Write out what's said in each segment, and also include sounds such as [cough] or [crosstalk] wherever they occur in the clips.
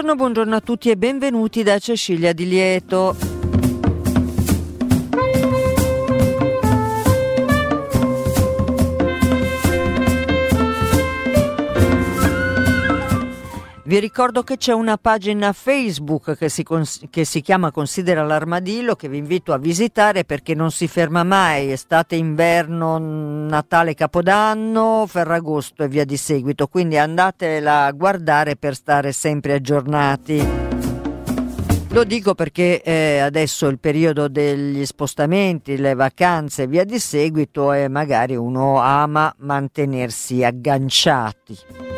Buongiorno, buongiorno a tutti e benvenuti da Cecilia Di Lieto. Vi ricordo che c'è una pagina Facebook che si, cons- che si, chiama Considera l'armadillo che vi invito a visitare perché non si ferma mai, estate, inverno, Natale, Capodanno, Ferragosto e via di seguito, quindi andatela a guardare per stare sempre aggiornati. Lo dico perché eh, adesso il periodo degli spostamenti, le vacanze e via di seguito e magari uno ama mantenersi agganciati.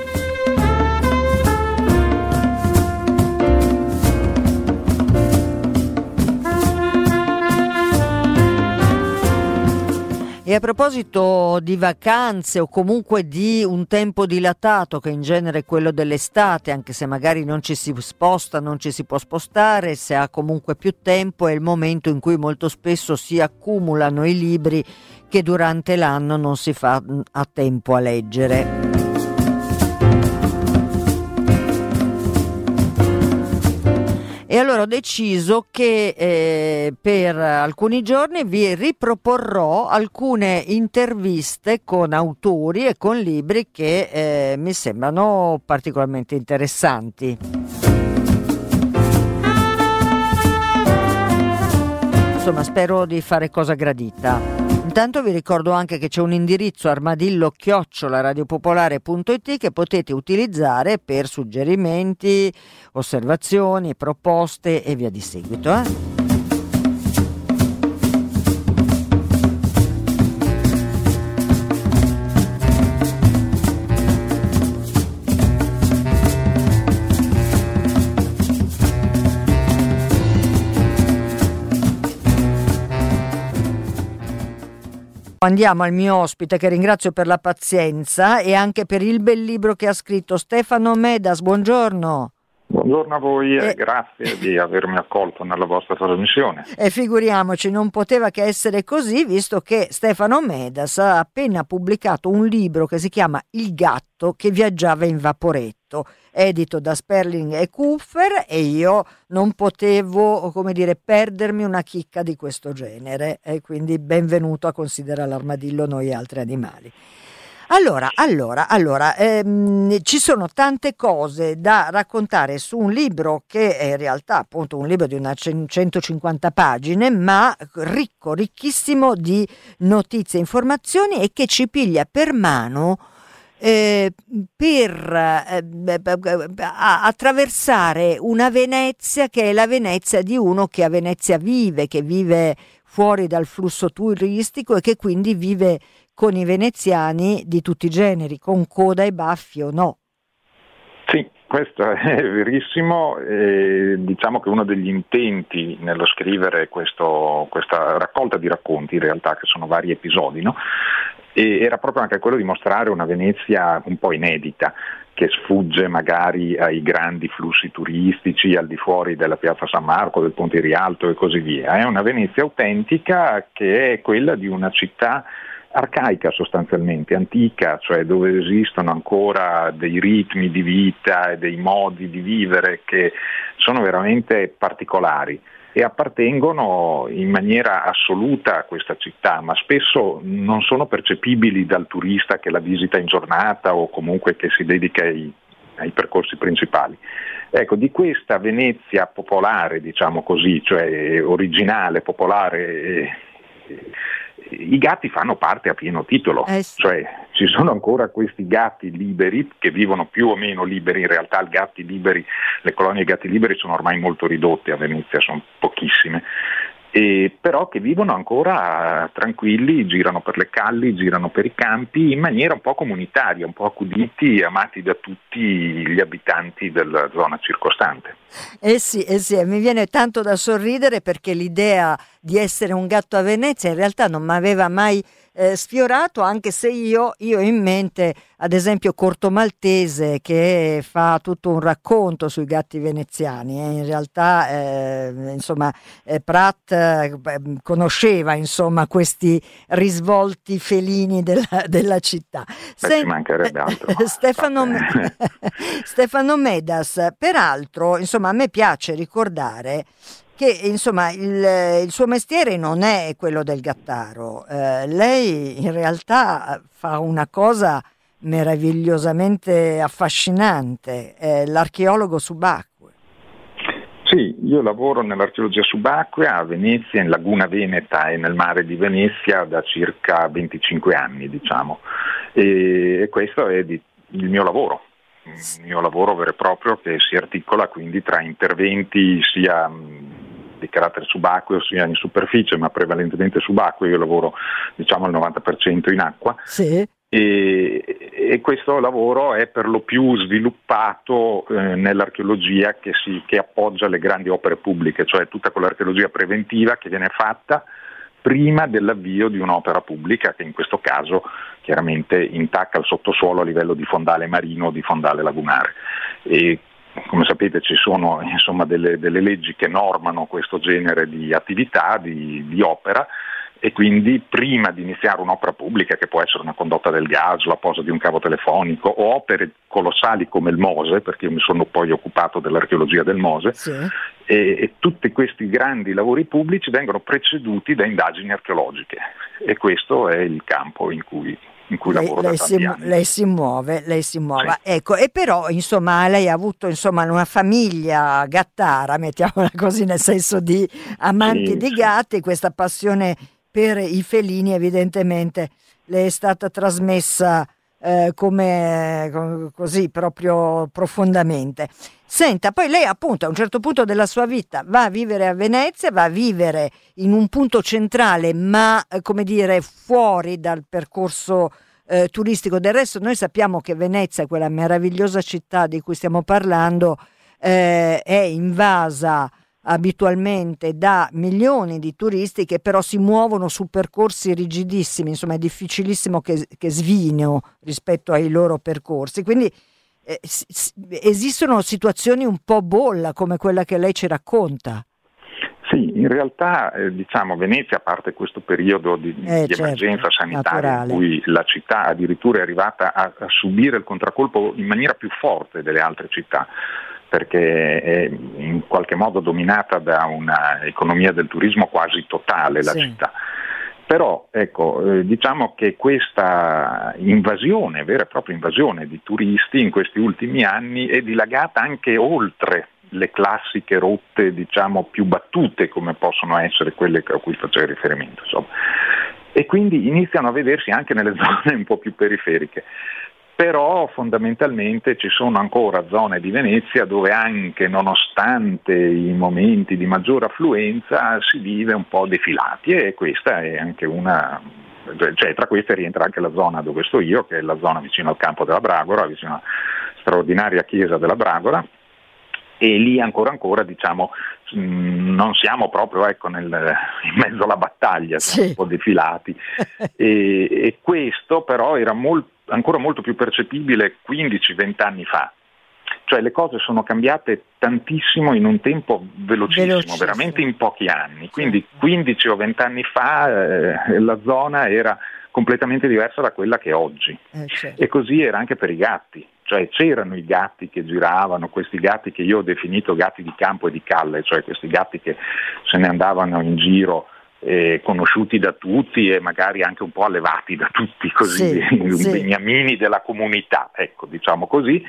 E a proposito di vacanze o comunque di un tempo dilatato, che in genere è quello dell'estate, anche se magari non ci si sposta, non ci si può spostare, se ha comunque più tempo è il momento in cui molto spesso si accumulano i libri che durante l'anno non si fa a tempo a leggere. E allora ho deciso che eh, per alcuni giorni vi riproporrò alcune interviste con autori e con libri che eh, mi sembrano particolarmente interessanti. Insomma, spero di fare cosa gradita. Intanto vi ricordo anche che c'è un indirizzo armadillo-radiopopolare.it che potete utilizzare per suggerimenti, osservazioni, proposte e via di seguito. Eh? Andiamo al mio ospite che ringrazio per la pazienza e anche per il bel libro che ha scritto Stefano Medas. Buongiorno. Buongiorno a voi e eh, grazie di avermi accolto nella vostra trasmissione. E figuriamoci, non poteva che essere così, visto che Stefano Medas ha appena pubblicato un libro che si chiama Il gatto che viaggiava in vaporetto, edito da Sperling e Kupfer, e io non potevo, come dire, perdermi una chicca di questo genere. E quindi benvenuto a considerare l'armadillo noi altri animali. Allora, allora, allora ehm, ci sono tante cose da raccontare su un libro che è in realtà appunto un libro di una 150 pagine, ma ricco, ricchissimo di notizie e informazioni e che ci piglia per mano eh, per eh, attraversare una Venezia che è la Venezia di uno che a Venezia vive, che vive fuori dal flusso turistico e che quindi vive con i veneziani di tutti i generi, con coda e baffi o no. Sì, questo [laughs] è verissimo. E diciamo che uno degli intenti nello scrivere questo, questa raccolta di racconti, in realtà che sono vari episodi, no? Era proprio anche quello di mostrare una Venezia un po' inedita che sfugge magari ai grandi flussi turistici al di fuori della piazza San Marco, del Ponte Rialto e così via. È una Venezia autentica che è quella di una città arcaica sostanzialmente, antica, cioè dove esistono ancora dei ritmi di vita e dei modi di vivere che sono veramente particolari e appartengono in maniera assoluta a questa città, ma spesso non sono percepibili dal turista che la visita in giornata o comunque che si dedica ai, ai percorsi principali. Ecco, di questa Venezia popolare, diciamo così, cioè originale, popolare, i gatti fanno parte a pieno titolo, eh sì. cioè ci sono ancora questi gatti liberi che vivono più o meno liberi, in realtà i gatti liberi, le colonie gatti liberi sono ormai molto ridotte a Venezia, sono pochissime, e però che vivono ancora tranquilli, girano per le calli, girano per i campi in maniera un po' comunitaria, un po' accuditi e amati da tutti gli abitanti della zona circostante. Eh sì, eh sì, mi viene tanto da sorridere perché l'idea di essere un gatto a Venezia in realtà non mi aveva mai eh, sfiorato, anche se io, io, ho in mente ad esempio Corto Maltese che fa tutto un racconto sui gatti veneziani. Eh. In realtà eh, insomma, eh, Pratt eh, conosceva insomma, questi risvolti felini della, della città. Beh, Se, ci mancherebbe altro. Stefano, [laughs] Stefano Medas, peraltro insomma, a me piace ricordare che insomma il, il, suo mestiere non è quello del gattaro, eh, lei in realtà fa una cosa meravigliosamente affascinante, è l'archeologo subacqueo. Sì, io lavoro nell'archeologia subacquea a Venezia, in Laguna Veneta e nel mare di Venezia da circa 25 anni, diciamo, e, e questo è di, il mio lavoro. Il mio lavoro vero e proprio che si articola quindi tra interventi sia di carattere subacqueo sia in superficie ma prevalentemente subacqueo, io lavoro diciamo al 90% in acqua sì. e, e, questo lavoro è per lo più sviluppato eh, nell'archeologia che, si, che appoggia le grandi opere pubbliche, cioè tutta quell'archeologia preventiva che viene fatta prima dell'avvio di un'opera pubblica che in questo caso chiaramente intacca il sottosuolo a livello di fondale marino o di fondale lagunare. E come sapete ci sono insomma, delle, delle, leggi che normano questo genere di attività, di, di opera e quindi prima di iniziare un'opera pubblica che può essere una condotta del gas, la posa di un cavo telefonico o opere colossali come il Mose, perché io mi sono poi occupato dell'archeologia del Mose, sì. E, e, tutti questi grandi lavori pubblici vengono preceduti da indagini archeologiche e questo è il campo in cui in cui lei, lavoro lei si, lei si, muove, lei si muove. Sì. Ecco, e però insomma lei ha avuto insomma, una famiglia gattara, mettiamola [laughs] così, nel senso di amanti sì, di sì. gatti, questa passione per i felini evidentemente le è stata trasmessa eh, come così proprio profondamente. Senta, poi lei appunto a un certo punto della sua vita va a vivere a Venezia, va a vivere in un punto centrale, ma eh, come dire fuori dal percorso eh, turistico. Del resto noi sappiamo che Venezia, quella meravigliosa città di cui stiamo parlando, eh, è invasa abitualmente da milioni di turisti che però si muovono su percorsi rigidissimi, insomma è difficilissimo che, che svino rispetto ai loro percorsi. Quindi eh, esistono situazioni un po' bolla come quella che lei ci racconta. Sì, in realtà eh, diciamo Venezia, a parte questo periodo di, eh, di certo, emergenza sanitaria naturale. in cui la città addirittura è arrivata a, a subire il contraccolpo in maniera più forte delle altre città, perché è in qualche modo dominata da un'economia del turismo quasi totale la sì. città. Però ecco, eh, diciamo che questa invasione, vera e propria invasione di turisti in questi ultimi anni è dilagata anche oltre le classiche rotte diciamo, più battute come possono essere quelle a cui faceva riferimento. Insomma. E quindi iniziano a vedersi anche nelle [laughs] zone un po' più periferiche però fondamentalmente ci sono ancora zone di Venezia dove anche nonostante i momenti di maggiore affluenza si vive un po' defilati e questa è anche una, cioè tra queste rientra anche la zona dove sto io, che è la zona vicino al campo della Bragora, vicino alla straordinaria chiesa della Bragora, e lì ancora ancora diciamo mm, non siamo proprio ecco, nel, in mezzo alla battaglia, siamo sì. un po' defilati [laughs] e, e, questo però era molt, ancora molto più percepibile 15-20 anni fa. Cioè le cose sono cambiate tantissimo in un tempo velocissimo, velocissimo. veramente in pochi anni. Quindi 15 o 20 anni fa eh, la zona era completamente diversa da quella che è oggi. Eh, certo. E così era anche per i gatti cioè c'erano i gatti che giravano, questi gatti che io ho definito gatti di campo e di calle, cioè questi gatti che se ne andavano in giro eh, conosciuti da tutti e magari anche un po' allevati da tutti, così, sì, [laughs] i sì. beniamini della comunità, ecco, diciamo così,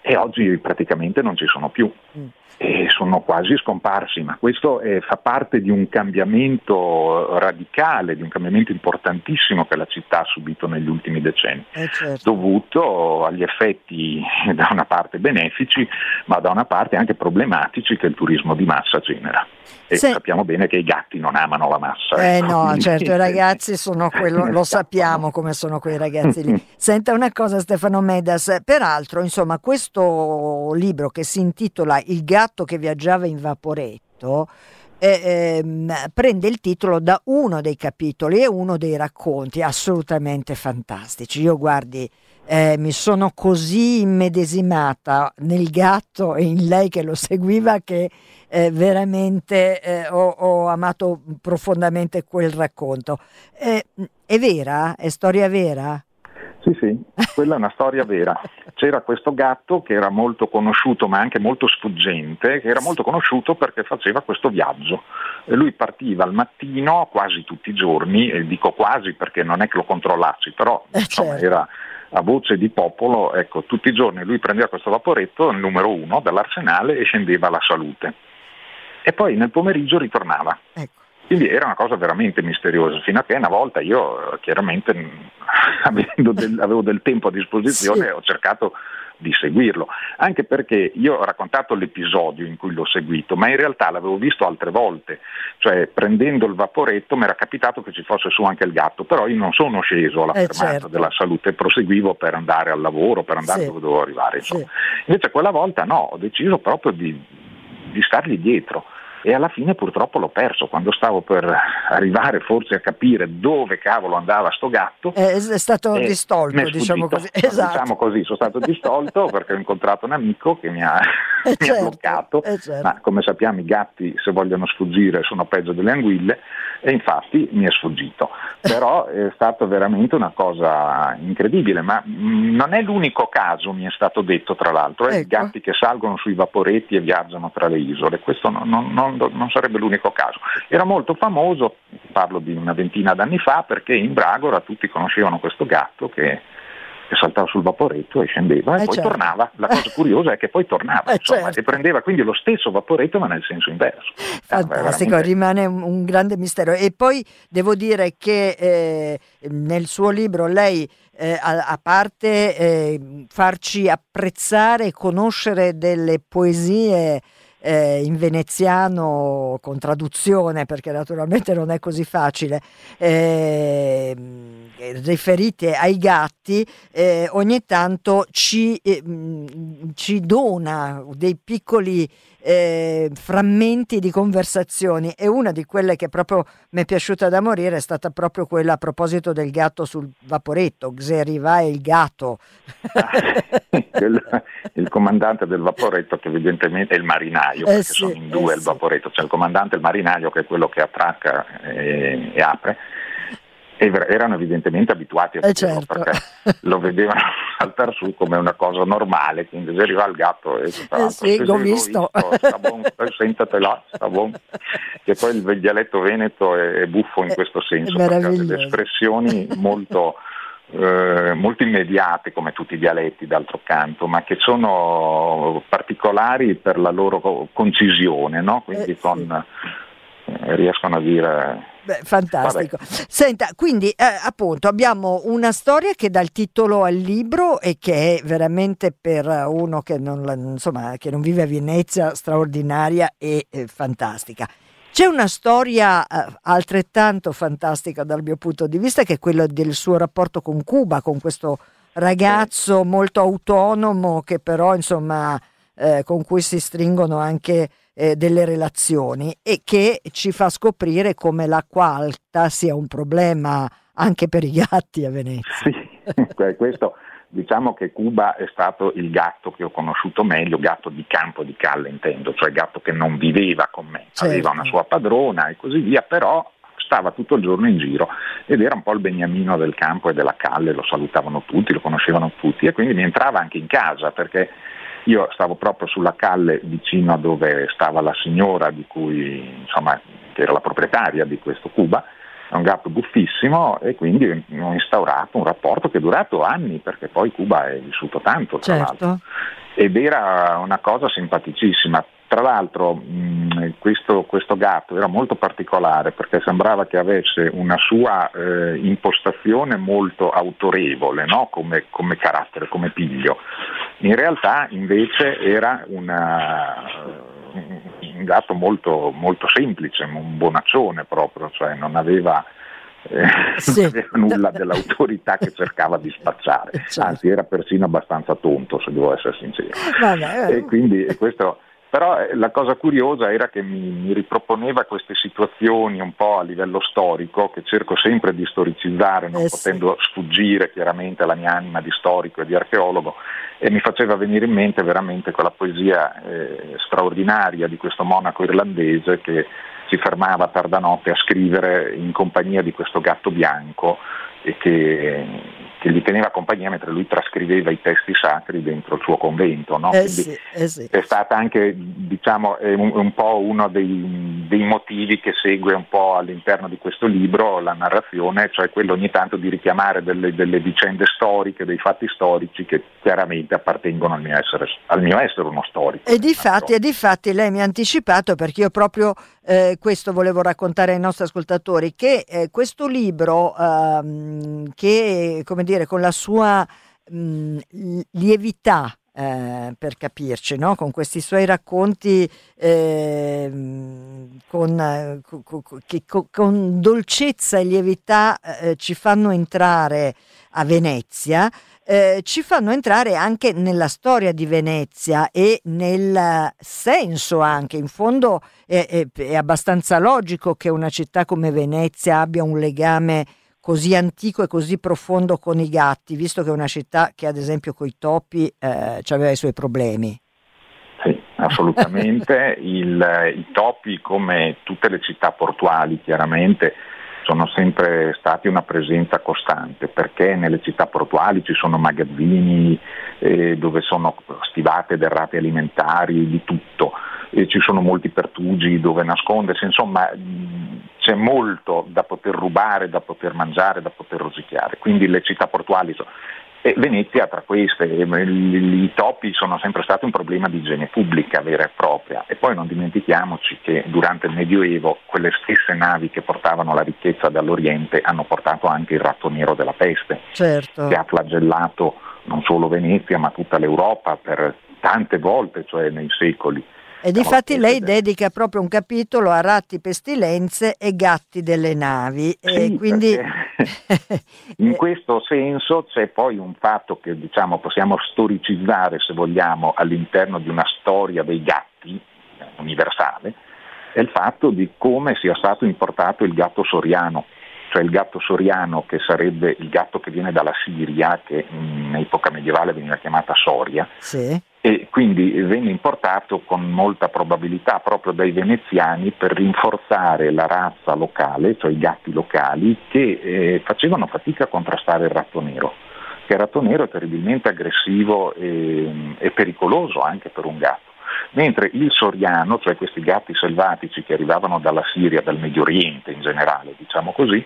e oggi praticamente non ci sono più. Mm. E sono quasi scomparsi, ma questo è, fa parte di un cambiamento radicale, di un cambiamento importantissimo che la città ha subito negli ultimi decenni, eh certo. dovuto agli effetti da una parte benefici, ma da una parte anche problematici che il turismo di massa genera. E Se... sappiamo bene che i gatti non amano la massa. Eh ecco. no, certo, i [laughs] ragazzi sono quello, lo sappiamo come sono quei ragazzi lì. [laughs] Senta una cosa Stefano Medas, peraltro insomma questo libro che si intitola Il gatto che viaggiava in vaporetto eh, eh, prende il titolo da uno dei capitoli e uno dei racconti assolutamente fantastici. Io guardi, eh, mi sono così immedesimata nel gatto e in lei che lo seguiva che eh, veramente eh, ho, ho, amato profondamente quel racconto. Eh, è vera? È storia vera? Sì, sì, quella è una storia vera. C'era questo gatto che era molto conosciuto ma anche molto sfuggente, che era molto conosciuto perché faceva questo viaggio. E lui partiva al mattino quasi tutti i giorni, e dico quasi perché non è che lo controllassi, però eh, insomma, certo. era a voce di popolo, ecco, tutti i giorni lui prendeva questo vaporetto, il numero uno, dall'arsenale e scendeva alla salute. E poi nel pomeriggio ritornava. Ecco. Quindi era una cosa veramente misteriosa, fino a che una volta io chiaramente [laughs] del, avevo del tempo a disposizione sì. ho cercato di seguirlo, anche perché io ho raccontato l'episodio in cui l'ho seguito, ma in realtà l'avevo visto altre volte, cioè prendendo il vaporetto mi era capitato che ci fosse su anche il gatto, però io non sono sceso alla eh fermata certo. della salute, proseguivo per andare al lavoro, per andare sì. dove dovevo arrivare. Sì. Invece quella volta no, ho deciso proprio di, di stargli dietro e alla fine purtroppo l'ho perso quando stavo per arrivare forse a capire dove cavolo andava sto gatto. È, è stato distolto, diciamo così. [laughs] Esatto. Diciamo così, sono stato distolto [laughs] perché ho incontrato un amico che mi ha, [laughs] mi certo, ha bloccato, certo. ma come sappiamo i gatti se vogliono sfuggire sono peggio delle anguille e infatti mi è sfuggito. Però è stata veramente una cosa incredibile, ma non è l'unico caso, mi è stato detto tra l'altro, eh, ecco. i gatti che salgono sui vaporetti e viaggiano tra le isole, questo non, non, non, non sarebbe l'unico caso. Era molto famoso, parlo di una ventina d'anni fa, perché in Bragora tutti conoscevano questo gatto che che saltava sul vaporetto e scendeva e eh poi certo. tornava. La cosa curiosa è che poi tornava [laughs] eh insomma, certo. e prendeva quindi lo stesso vaporetto ma nel senso inverso. Fantastico, veramente... rimane un grande mistero. E poi devo dire che eh, nel suo libro lei eh, a, a, parte eh, farci apprezzare e conoscere delle poesie eh, in veneziano con traduzione, perché naturalmente non è così facile, eh, riferite ai gatti, eh, ogni tanto ci, eh, ci dona dei piccoli eh, frammenti di conversazioni e una di quelle che proprio mi è piaciuta da morire è stata proprio quella a proposito del gatto sul vaporetto, Xeriva e il gatto. il, il, comandante del vaporetto che evidentemente è il marinaio, eh perché sì, sono in due eh il vaporetto, c'è il comandante e il marinaio che è quello che attracca e, e apre erano evidentemente abituati a eh certo. perché [laughs] lo vedevano saltare su come una cosa normale, quindi se arriva il gatto e eh sì, l'ho visto. visto bon, sta che poi il dialetto veneto è buffo in questo senso, perché ha delle espressioni [laughs] molto, eh, molto immediate come tutti i dialetti d'altro canto, ma che sono particolari per la loro concisione, no? quindi eh, con, sì. eh, riescono a dire Beh, fantastico. Vabbè. Senta, quindi eh, appunto abbiamo una storia che dà il titolo al libro e che è veramente per uno che non, insomma, che non vive a Venezia straordinaria e eh, fantastica. C'è una storia eh, altrettanto fantastica dal mio punto di vista che è quella del suo rapporto con Cuba, con questo ragazzo molto autonomo che però insomma eh, con cui si stringono anche eh, delle relazioni e che ci fa scoprire come l'acqua alta sia un problema anche per i gatti a Venezia. Sì, [laughs] questo diciamo che Cuba è stato il gatto che ho conosciuto meglio, gatto di campo di calle intendo, cioè gatto che non viveva con me, certo. aveva una sua padrona e così via, però stava tutto il giorno in giro ed era un po' il beniamino del campo e della calle, lo salutavano tutti, lo conoscevano tutti e quindi mi entrava anche in casa perché io stavo proprio sulla calle vicino a dove stava la signora di cui, insomma, che era la proprietaria di questo Cuba, è un gatto buffissimo e quindi ho instaurato un rapporto che è durato anni perché poi Cuba è vissuto tanto tra certo. l'altro ed era una cosa simpaticissima tra l'altro mh, questo, questo, gatto era molto particolare perché sembrava che avesse una sua eh, impostazione molto autorevole no? come, come, carattere, come piglio. In realtà invece era una, un gatto molto, molto semplice, un buonaccione proprio, cioè non aveva eh, [laughs] sì. non aveva nulla dell'autorità che cercava di spacciare, [laughs] certo. anzi era persino abbastanza tonto se devo essere sincero. Vabbè, e quindi questo però eh, la cosa curiosa era che mi, mi, riproponeva queste situazioni un po' a livello storico, che cerco sempre di storicizzare, non eh potendo sì. sfuggire chiaramente alla mia anima di storico e di archeologo, e mi faceva venire in mente veramente quella poesia eh, straordinaria di questo monaco irlandese che si fermava a tarda notte a scrivere in compagnia di questo gatto bianco e che, che, gli teneva compagnia mentre lui trascriveva i testi sacri dentro il suo convento. No? Eh sì, eh sì. È stata anche diciamo, un, un, po' uno dei, dei, motivi che segue un po' all'interno di questo libro la narrazione, cioè quello ogni tanto di richiamare delle, delle vicende storiche, dei fatti storici che chiaramente appartengono al mio essere, al mio essere uno storico. E di, fatti, e di fatti lei mi ha anticipato perché io proprio eh, questo volevo raccontare ai nostri ascoltatori, che eh, questo libro ehm, che come dire con la sua mh, lievità eh, per capirci, no? con questi suoi racconti eh, con, che con, dolcezza e lievità eh, ci fanno entrare a Venezia eh, ci fanno entrare anche nella storia di Venezia e nel senso anche, in fondo è, è, è abbastanza logico che una città come Venezia abbia un legame così antico e così profondo con i gatti, visto che è una città che ad esempio con i topi eh, aveva i suoi problemi. Sì, assolutamente. [laughs] Il, I topi, come tutte le città portuali, chiaramente sono sempre stati una presenza costante perché nelle città portuali ci sono magazzini eh, dove sono stivate derrate alimentari, di tutto, e ci sono molti pertugi dove nascondersi, insomma c'è molto da poter rubare, da poter mangiare, da poter rosicchiare, quindi le città portuali sono e Venezia tra queste, i topi sono sempre stati un problema di igiene pubblica vera e propria e poi non dimentichiamoci che durante il Medioevo quelle stesse navi che portavano la ricchezza dall'Oriente hanno portato anche il ratto nero della peste, certo. che ha flagellato non solo Venezia ma tutta l'Europa per tante volte, cioè nei secoli. E difatti lei dedica proprio un capitolo a ratti, pestilenze e gatti delle navi. Sì, quindi... [laughs] in questo senso c'è poi un fatto che diciamo, possiamo storicizzare, se vogliamo, all'interno di una storia dei gatti universale, è il fatto di come sia stato importato il gatto soriano. Cioè il gatto soriano che sarebbe il gatto che viene dalla Siria, che in epoca medievale veniva chiamata Soria, sì quindi venne importato con molta probabilità proprio dai veneziani per rinforzare la razza locale, cioè i gatti locali, che eh, facevano fatica a contrastare il ratto nero, che il ratto nero è terribilmente aggressivo e, e pericoloso anche per un gatto mentre il soriano, cioè questi gatti selvatici che arrivavano dalla Siria, dal Medio Oriente in generale, diciamo così,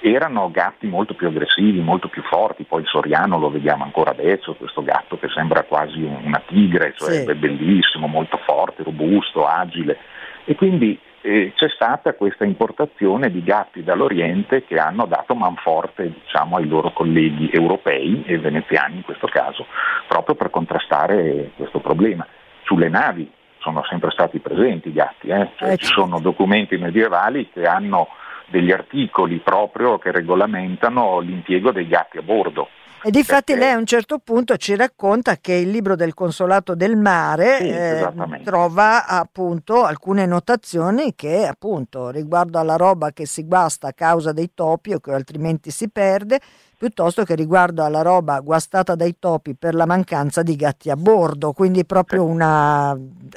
erano gatti molto più aggressivi, molto più forti, poi il soriano lo vediamo ancora adesso, questo gatto che sembra quasi una tigre, cioè sì. è bellissimo, molto forte, robusto, agile e quindi eh, c'è stata questa importazione di gatti dall'Oriente che hanno dato manforte diciamo, ai loro colleghi europei e veneziani in questo caso, proprio per contrastare questo problema. Sulle navi sono sempre stati presenti i gatti, eh? Cioè, ci certo. sono documenti medievali che hanno degli articoli proprio che regolamentano l'impiego dei gatti a bordo. E difatti perché... lei a un certo punto ci racconta che il libro del Consolato del Mare sì, eh, trova appunto alcune notazioni che appunto riguardo alla roba che si guasta a causa dei topi o che altrimenti si perde, piuttosto che riguardo alla roba guastata dai topi per la mancanza di gatti a bordo, quindi proprio una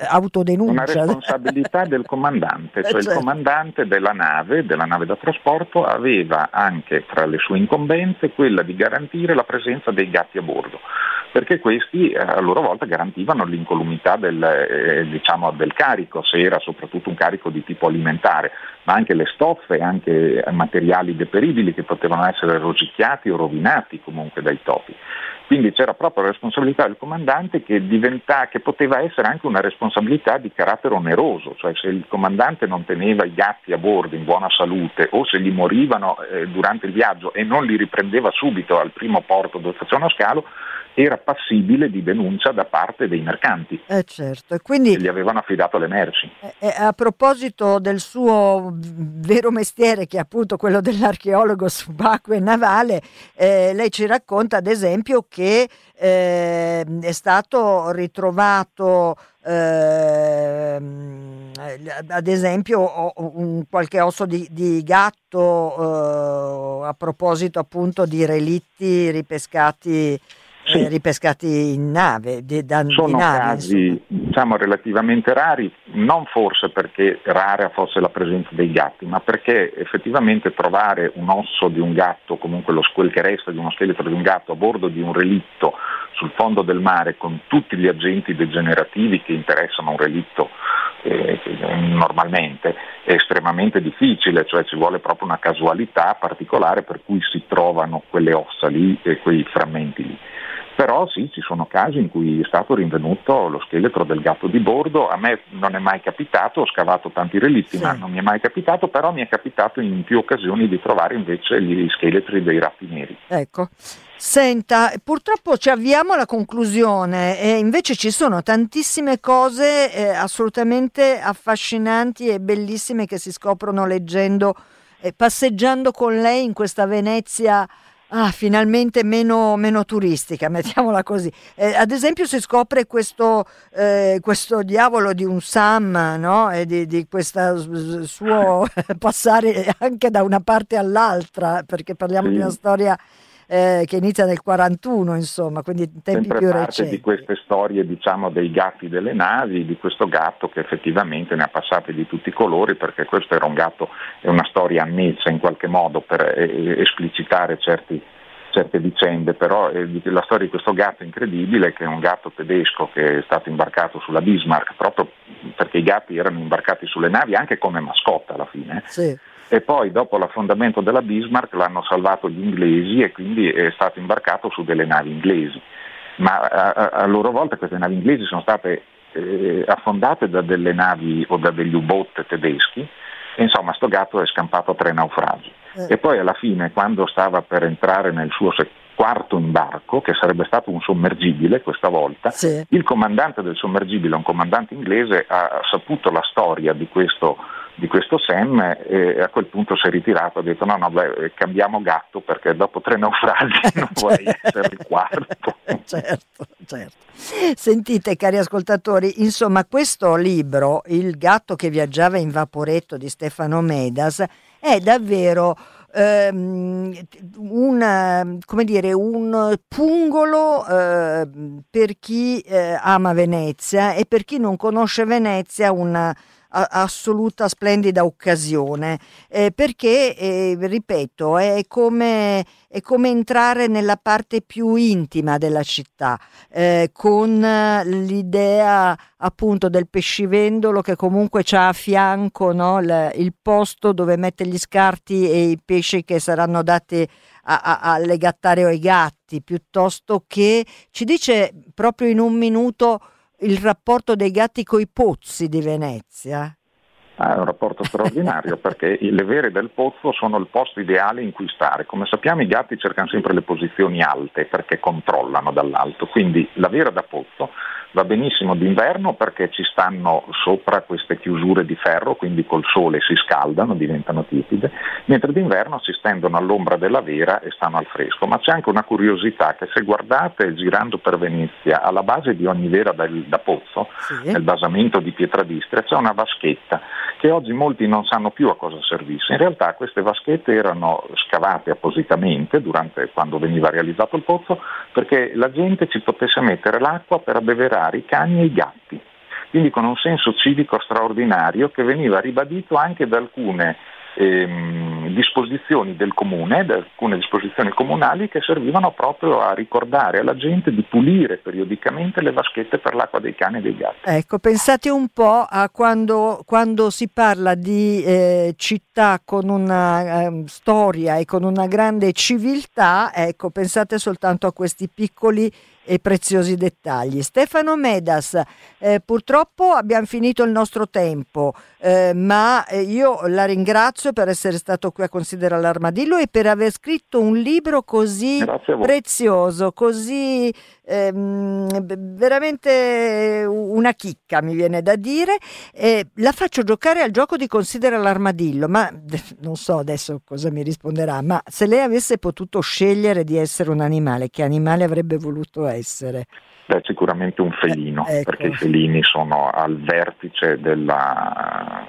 autodenuncia. Una responsabilità del comandante, [laughs] cioè certo. il comandante della nave, della nave da trasporto, aveva anche tra le sue incombenze quella di garantire la presenza dei gatti a bordo. Perché questi eh, a loro volta garantivano l'incolumità del, eh, diciamo, del, carico, se era soprattutto un carico di tipo alimentare, ma anche le stoffe, anche materiali deperibili che potevano essere rosicchiati o rovinati comunque dai topi. Quindi c'era proprio la responsabilità del comandante che, diventa, che, poteva essere anche una responsabilità di carattere oneroso, cioè se il comandante non teneva i gatti a bordo in buona salute o se gli morivano eh, durante il viaggio e non li riprendeva subito al primo porto dove faceva uno scalo, era passibile di denuncia da parte dei mercanti eh certo. e quindi, che gli avevano affidato le merci. Eh, a proposito del suo vero mestiere, che è appunto quello dell'archeologo subacqueo e navale, eh, lei ci racconta ad esempio che eh, è stato ritrovato eh, ad esempio un, qualche osso di, di gatto eh, a proposito appunto di relitti ripescati sì. eh, ripescati in nave, di, da, Sono nave, casi diciamo, relativamente rari, non forse perché rara fosse la presenza dei gatti, ma perché effettivamente trovare un osso di un gatto, comunque lo, quel che resta di uno scheletro di un gatto a bordo di un relitto sul fondo del mare con tutti gli agenti degenerativi che interessano un relitto eh, normalmente è estremamente difficile, cioè ci vuole proprio una casualità particolare per cui si trovano quelle ossa lì e quei frammenti lì. Però sì, ci sono casi in cui è stato rinvenuto lo scheletro del gatto di bordo, a me non è mai capitato, ho scavato tanti relitti, sì. ma non mi è mai capitato, però mi è capitato in più occasioni di trovare invece gli scheletri dei ratti neri. Ecco. Senta, purtroppo ci avviamo alla conclusione e invece ci sono tantissime cose eh, assolutamente affascinanti e bellissime che si scoprono leggendo e eh, passeggiando con lei in questa Venezia ah, finalmente meno, meno, turistica, [laughs] mettiamola così. Eh, ad esempio si scopre questo, eh, questo, diavolo di un Sam, no? E di, di questo suo [laughs] passare anche da una parte all'altra, perché parliamo sì. di una storia eh, che inizia nel 41, insomma, quindi in tempi Sempre più parte recenti. di queste storie, diciamo, dei gatti delle navi, di questo gatto che effettivamente ne ha passati di tutti i colori, perché questo era un gatto, è una storia annessa in qualche modo per eh, esplicitare certi, certe vicende, però eh, la storia di questo gatto incredibile, che è un gatto tedesco che è stato imbarcato sulla Bismarck, proprio perché i gatti erano imbarcati sulle navi anche come mascotta alla fine. Sì e poi dopo l'affondamento della Bismarck l'hanno salvato gli inglesi e quindi è stato imbarcato su delle navi inglesi. Ma a, a loro volta queste navi inglesi sono state eh, affondate da delle navi o da degli U-boat tedeschi e insomma sto gatto è scampato a tre naufragi. Eh. E poi alla fine quando stava per entrare nel suo quarto imbarco, che sarebbe stato un sommergibile questa volta, sì. il comandante del sommergibile, un comandante inglese, ha saputo la storia di questo di questo Sam e a quel punto si è ritirato ha detto no no beh, cambiamo gatto perché dopo tre naufragi [laughs] non vorrei essere il quarto. [laughs] Certo certo. Sentite cari ascoltatori insomma questo libro Il gatto che viaggiava in vaporetto di Stefano Medas è davvero ehm, un, come dire, un pungolo eh, per chi eh, ama Venezia e per chi non conosce Venezia una assoluta splendida occasione eh, perché eh, ripeto è come, è come, entrare nella parte più intima della città eh, con l'idea appunto del pescivendolo che comunque c'ha a fianco no, il, il, posto dove mette gli scarti e i pesci che saranno dati a, a, alle gattare o ai gatti piuttosto che ci dice proprio in un minuto il rapporto dei gatti coi pozzi di Venezia? È un rapporto straordinario [laughs] perché le vere del pozzo sono il posto ideale in cui stare. Come sappiamo i gatti cercano sempre le posizioni alte perché controllano dall'alto, quindi la vera da pozzo Va benissimo d'inverno perché ci stanno sopra queste chiusure di ferro, quindi col sole si scaldano, diventano tipide, mentre d'inverno si stendono all'ombra della vera e stanno al fresco. Ma c'è anche una curiosità che se guardate girando per Venezia, alla base di ogni vera del, da pozzo, sì. nel basamento di Pietradistria, c'è una vaschetta che oggi molti non sanno più a cosa servisse. In realtà queste vaschette erano scavate appositamente durante, quando veniva realizzato il pozzo perché la gente ci potesse mettere l'acqua per abbeverare i cani e i gatti, quindi con un senso civico straordinario che veniva ribadito anche da alcune ehm, disposizioni del comune, alcune disposizioni comunali che servivano proprio a ricordare alla gente di pulire periodicamente le vaschette per l'acqua dei cani e dei gatti. Ecco, pensate un po' a quando, quando si parla di eh, città con una eh, storia e con una grande civiltà, ecco, pensate soltanto a questi piccoli e preziosi dettagli. Stefano Medas, eh, purtroppo abbiamo finito il nostro tempo, eh, ma eh, io la ringrazio per essere stato qui a considerare l'armadillo e per aver scritto un libro così prezioso, così ehm, veramente una chicca mi viene da dire. la faccio giocare al gioco di considera l'armadillo, ma non so adesso cosa mi risponderà, ma se lei avesse potuto scegliere di essere un animale, che animale avrebbe voluto essere? Beh, sicuramente un felino, eh, ecco. perché i felini sono al vertice della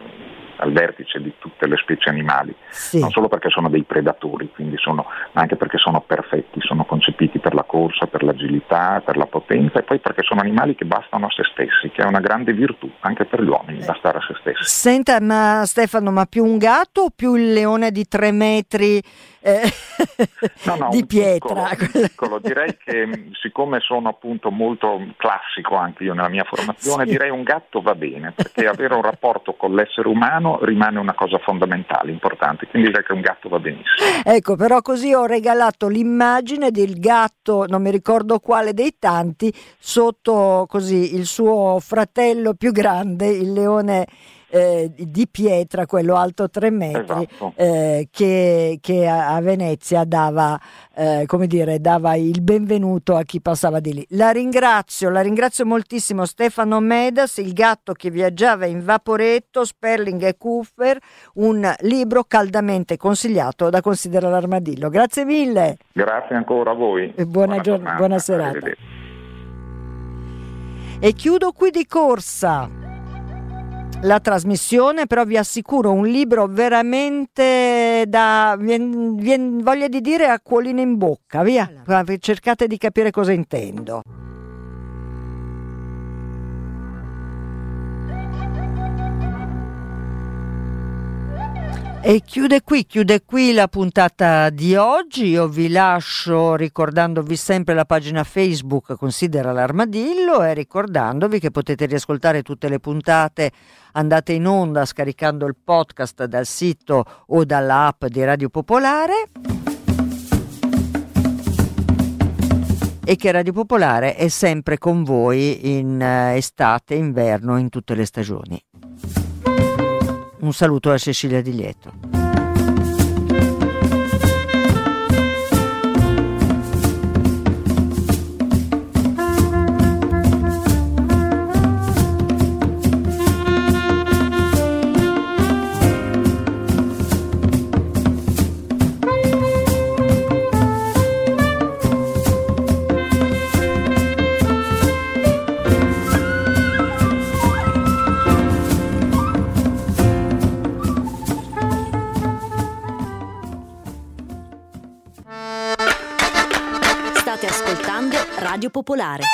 al vertice di tutte le specie animali, sì. non solo perché sono dei predatori, sono, ma anche perché sono perfetti, sono concepiti per la corsa, per l'agilità, per la potenza e poi perché sono animali che bastano a se stessi, che è una grande virtù anche per gli uomini, eh. bastare a se stessi. Senta, ma Stefano, ma più un gatto o più il leone di tre metri? eh, [laughs] no, no, di pietra. Piccolo, [laughs] piccolo. Direi che mm, siccome sono appunto molto classico anche io nella mia formazione, sì. direi un gatto va bene, perché avere un rapporto con l'essere umano rimane una cosa fondamentale, importante, quindi direi che un gatto va benissimo. Ecco, però così ho regalato l'immagine del gatto, non mi ricordo quale dei tanti, sotto così il suo fratello più grande, il leone eh, di pietra, quello alto tre metri, esatto. eh, che, che, a Venezia dava, eh, come dire, dava il benvenuto a chi passava di lì. La ringrazio, la ringrazio moltissimo Stefano Medas, il gatto che viaggiava in vaporetto, Sperling e Cooper, un libro caldamente consigliato da considerare l'armadillo. Grazie mille. Grazie ancora a voi. E buona, buona, giornata, buona serata. E chiudo qui di corsa la trasmissione, però vi assicuro un libro veramente da vien, vien, voglia di dire acquolina in bocca, via. Cercate di capire cosa intendo. E chiude qui, chiude qui la puntata di oggi. Io vi lascio ricordandovi sempre la pagina Facebook Considera l'Armadillo e ricordandovi che potete riascoltare tutte le puntate andate in onda scaricando il podcast dal sito o dall'app di Radio Popolare. E che Radio Popolare è sempre con voi in eh, estate, inverno, in tutte le stagioni. Un saluto a Cecilia Di Lieto. State ascoltando Radio Popolare.